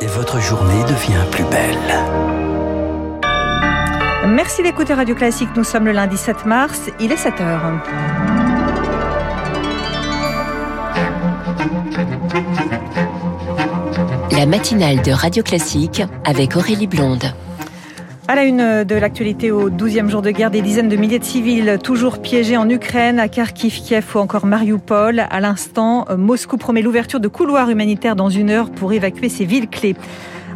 et votre journée devient plus belle. Merci d'écouter Radio Classique. Nous sommes le lundi 7 mars. Il est 7 heures. La matinale de Radio Classique avec Aurélie Blonde. À la une de l'actualité au 12e jour de guerre, des dizaines de milliers de civils toujours piégés en Ukraine, à Kharkiv, Kiev ou encore Mariupol. À l'instant, Moscou promet l'ouverture de couloirs humanitaires dans une heure pour évacuer ces villes clés.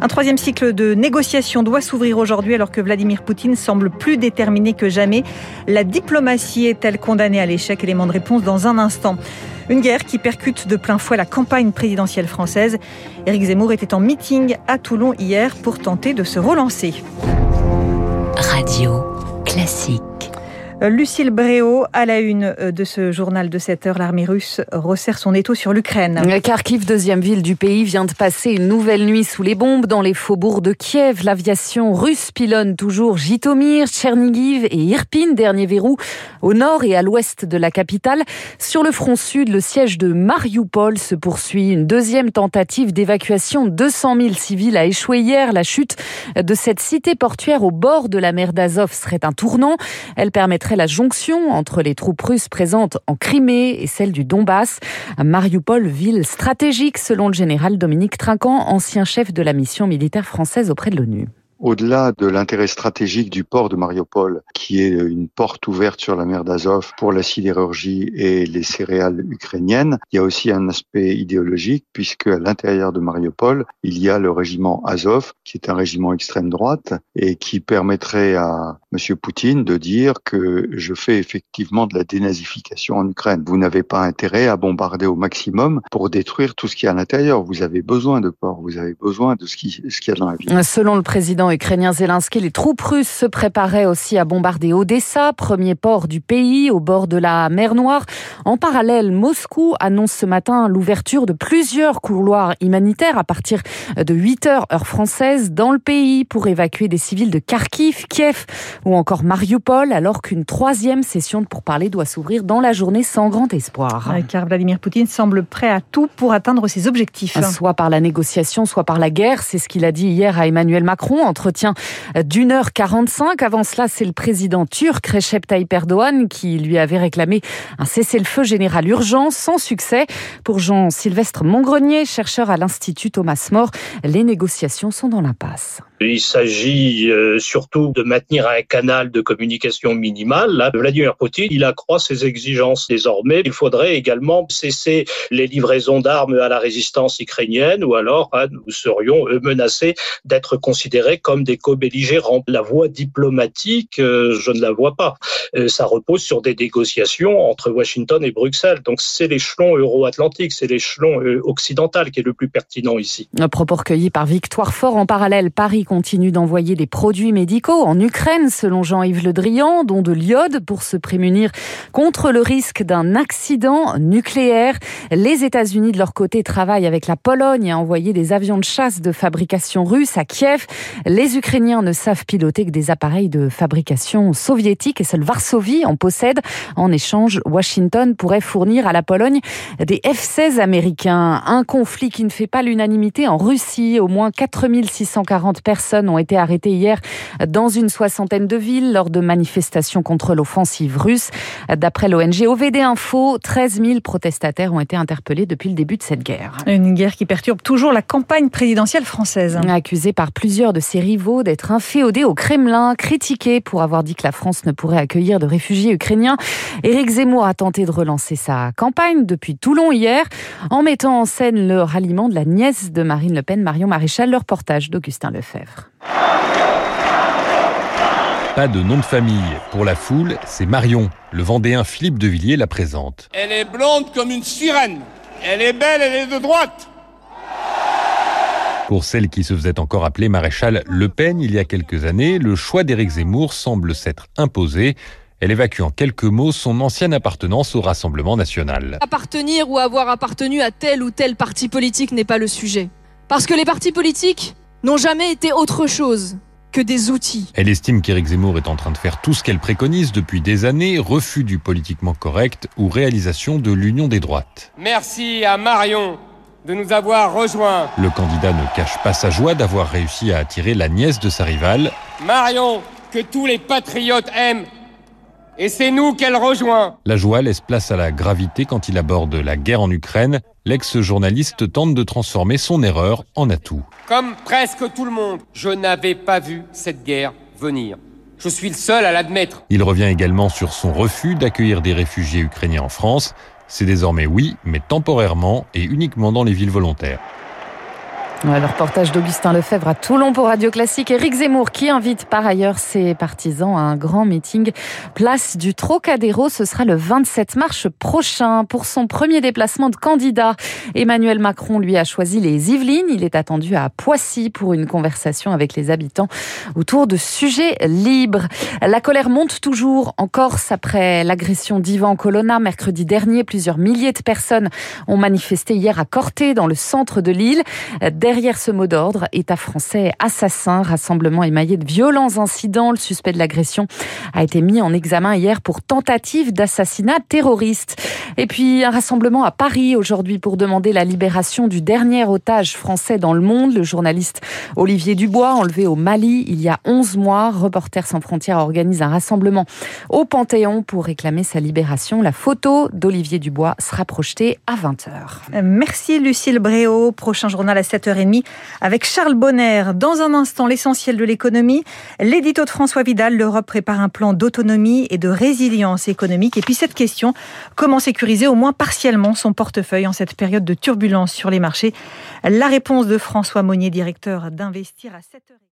Un troisième cycle de négociations doit s'ouvrir aujourd'hui alors que Vladimir Poutine semble plus déterminé que jamais. La diplomatie est-elle condamnée à l'échec? Élément de réponse dans un instant. Une guerre qui percute de plein fouet la campagne présidentielle française. Éric Zemmour était en meeting à Toulon hier pour tenter de se relancer. Radio classique. Euh, Lucille Bréau, à la une euh, de ce journal de 7 heures, l'armée russe resserre son étau sur l'Ukraine. Kharkiv, deuxième ville du pays, vient de passer une nouvelle nuit sous les bombes dans les faubourgs de Kiev. L'aviation russe pilonne toujours Jitomir, Tchernigiv et Irpin, dernier verrou, au nord et à l'ouest de la capitale. Sur le front sud, le siège de Mariupol se poursuit. Une deuxième tentative d'évacuation de 200 000 civils a échoué hier. La chute de cette cité portuaire au bord de la mer d'Azov serait un tournant. Elle la jonction entre les troupes russes présentes en Crimée et celles du Donbass. Mariupol, ville stratégique selon le général Dominique Trinquant, ancien chef de la mission militaire française auprès de l'ONU. Au-delà de l'intérêt stratégique du port de Mariupol, qui est une porte ouverte sur la mer d'Azov pour la sidérurgie et les céréales ukrainiennes, il y a aussi un aspect idéologique, puisque à l'intérieur de Mariupol, il y a le régiment Azov, qui est un régiment extrême droite, et qui permettrait à M. Poutine de dire que je fais effectivement de la dénazification en Ukraine. Vous n'avez pas intérêt à bombarder au maximum pour détruire tout ce qui est à l'intérieur. Vous avez besoin de port, vous avez besoin de ce qu'il ce y a dans la ville. Selon le président ukrainien Zelensky, les troupes russes se préparaient aussi à bombarder Odessa, premier port du pays au bord de la mer Noire. En parallèle, Moscou annonce ce matin l'ouverture de plusieurs couloirs humanitaires à partir de 8 heures heure française dans le pays pour évacuer des civils de Kharkiv, Kiev ou encore Mariupol, alors qu'une troisième session de pourparlers doit s'ouvrir dans la journée sans grand espoir. Car Vladimir Poutine semble prêt à tout pour atteindre ses objectifs. Soit par la négociation, soit par la guerre, c'est ce qu'il a dit hier à Emmanuel Macron entretien d'une heure 45. Avant cela, c'est le président turc Recep Tayyip Erdogan qui lui avait réclamé un cessez-le-feu général urgent sans succès. Pour Jean-Sylvestre Montgrenier, chercheur à l'Institut Thomas More, les négociations sont dans l'impasse. Il s'agit euh, surtout de maintenir un canal de communication minimal. Vladimir Poutine, il accroît ses exigences désormais. Il faudrait également cesser les livraisons d'armes à la résistance ukrainienne ou alors hein, nous serions menacés d'être considérés comme des co-belligérants. La voie diplomatique, euh, je ne la vois pas. Euh, ça repose sur des négociations entre Washington et Bruxelles. Donc c'est l'échelon euro-atlantique, c'est l'échelon occidental qui est le plus pertinent ici. Un propos recueilli par Victoire Fort en parallèle. Paris continue d'envoyer des produits médicaux en Ukraine, selon Jean-Yves Le Drian, dont de l'iode pour se prémunir contre le risque d'un accident nucléaire. Les États-Unis, de leur côté, travaillent avec la Pologne à envoyer des avions de chasse de fabrication russe à Kiev. Les Ukrainiens ne savent piloter que des appareils de fabrication soviétique et seule Varsovie en possède. En échange, Washington pourrait fournir à la Pologne des F-16 américains. Un conflit qui ne fait pas l'unanimité en Russie. Au moins 4640 personnes personnes ont été arrêtées hier dans une soixantaine de villes lors de manifestations contre l'offensive russe. D'après l'ONG OVD Info, 13 000 protestataires ont été interpellés depuis le début de cette guerre. Une guerre qui perturbe toujours la campagne présidentielle française. Accusé par plusieurs de ses rivaux d'être inféodé au Kremlin, critiqué pour avoir dit que la France ne pourrait accueillir de réfugiés ukrainiens, Éric Zemmour a tenté de relancer sa campagne depuis Toulon hier en mettant en scène le ralliement de la nièce de Marine Le Pen, Marion Maréchal, le reportage d'Augustin Lefebvre. Pas de nom de famille. Pour la foule, c'est Marion. Le Vendéen Philippe de Villiers la présente. Elle est blonde comme une sirène. Elle est belle, elle est de droite. Pour celle qui se faisait encore appeler maréchal Le Pen il y a quelques années, le choix d'Éric Zemmour semble s'être imposé. Elle évacue en quelques mots son ancienne appartenance au Rassemblement national. Appartenir ou avoir appartenu à tel ou tel parti politique n'est pas le sujet. Parce que les partis politiques n'ont jamais été autre chose que des outils. Elle estime qu'Éric Zemmour est en train de faire tout ce qu'elle préconise depuis des années, refus du politiquement correct ou réalisation de l'union des droites. Merci à Marion de nous avoir rejoints. Le candidat ne cache pas sa joie d'avoir réussi à attirer la nièce de sa rivale. Marion, que tous les patriotes aiment. Et c'est nous qu'elle rejoint. La joie laisse place à la gravité quand il aborde la guerre en Ukraine. L'ex-journaliste tente de transformer son erreur en atout. Comme presque tout le monde, je n'avais pas vu cette guerre venir. Je suis le seul à l'admettre. Il revient également sur son refus d'accueillir des réfugiés ukrainiens en France. C'est désormais oui, mais temporairement et uniquement dans les villes volontaires. Ouais, le reportage d'Augustin Lefebvre à Toulon pour Radio Classique. Éric Zemmour qui invite par ailleurs ses partisans à un grand meeting place du Trocadéro. Ce sera le 27 mars prochain pour son premier déplacement de candidat. Emmanuel Macron lui a choisi les Yvelines. Il est attendu à Poissy pour une conversation avec les habitants autour de sujets libres. La colère monte toujours en Corse après l'agression d'Ivan Colonna mercredi dernier. Plusieurs milliers de personnes ont manifesté hier à Corté dans le centre de l'île. Derrière ce mot d'ordre, État français assassin, rassemblement émaillé de violents incidents. Le suspect de l'agression a été mis en examen hier pour tentative d'assassinat terroriste. Et puis un rassemblement à Paris aujourd'hui pour demander la libération du dernier otage français dans le monde, le journaliste Olivier Dubois, enlevé au Mali il y a 11 mois. Reporters sans frontières organise un rassemblement au Panthéon pour réclamer sa libération. La photo d'Olivier Dubois sera projetée à 20h. Merci Lucille Bréau. Prochain journal à 7h avec Charles Bonner. Dans un instant, l'essentiel de l'économie. L'édito de François Vidal, l'Europe prépare un plan d'autonomie et de résilience économique. Et puis cette question, comment sécuriser au moins partiellement son portefeuille en cette période de turbulence sur les marchés? La réponse de François Monnier, directeur d'Investir à 7h.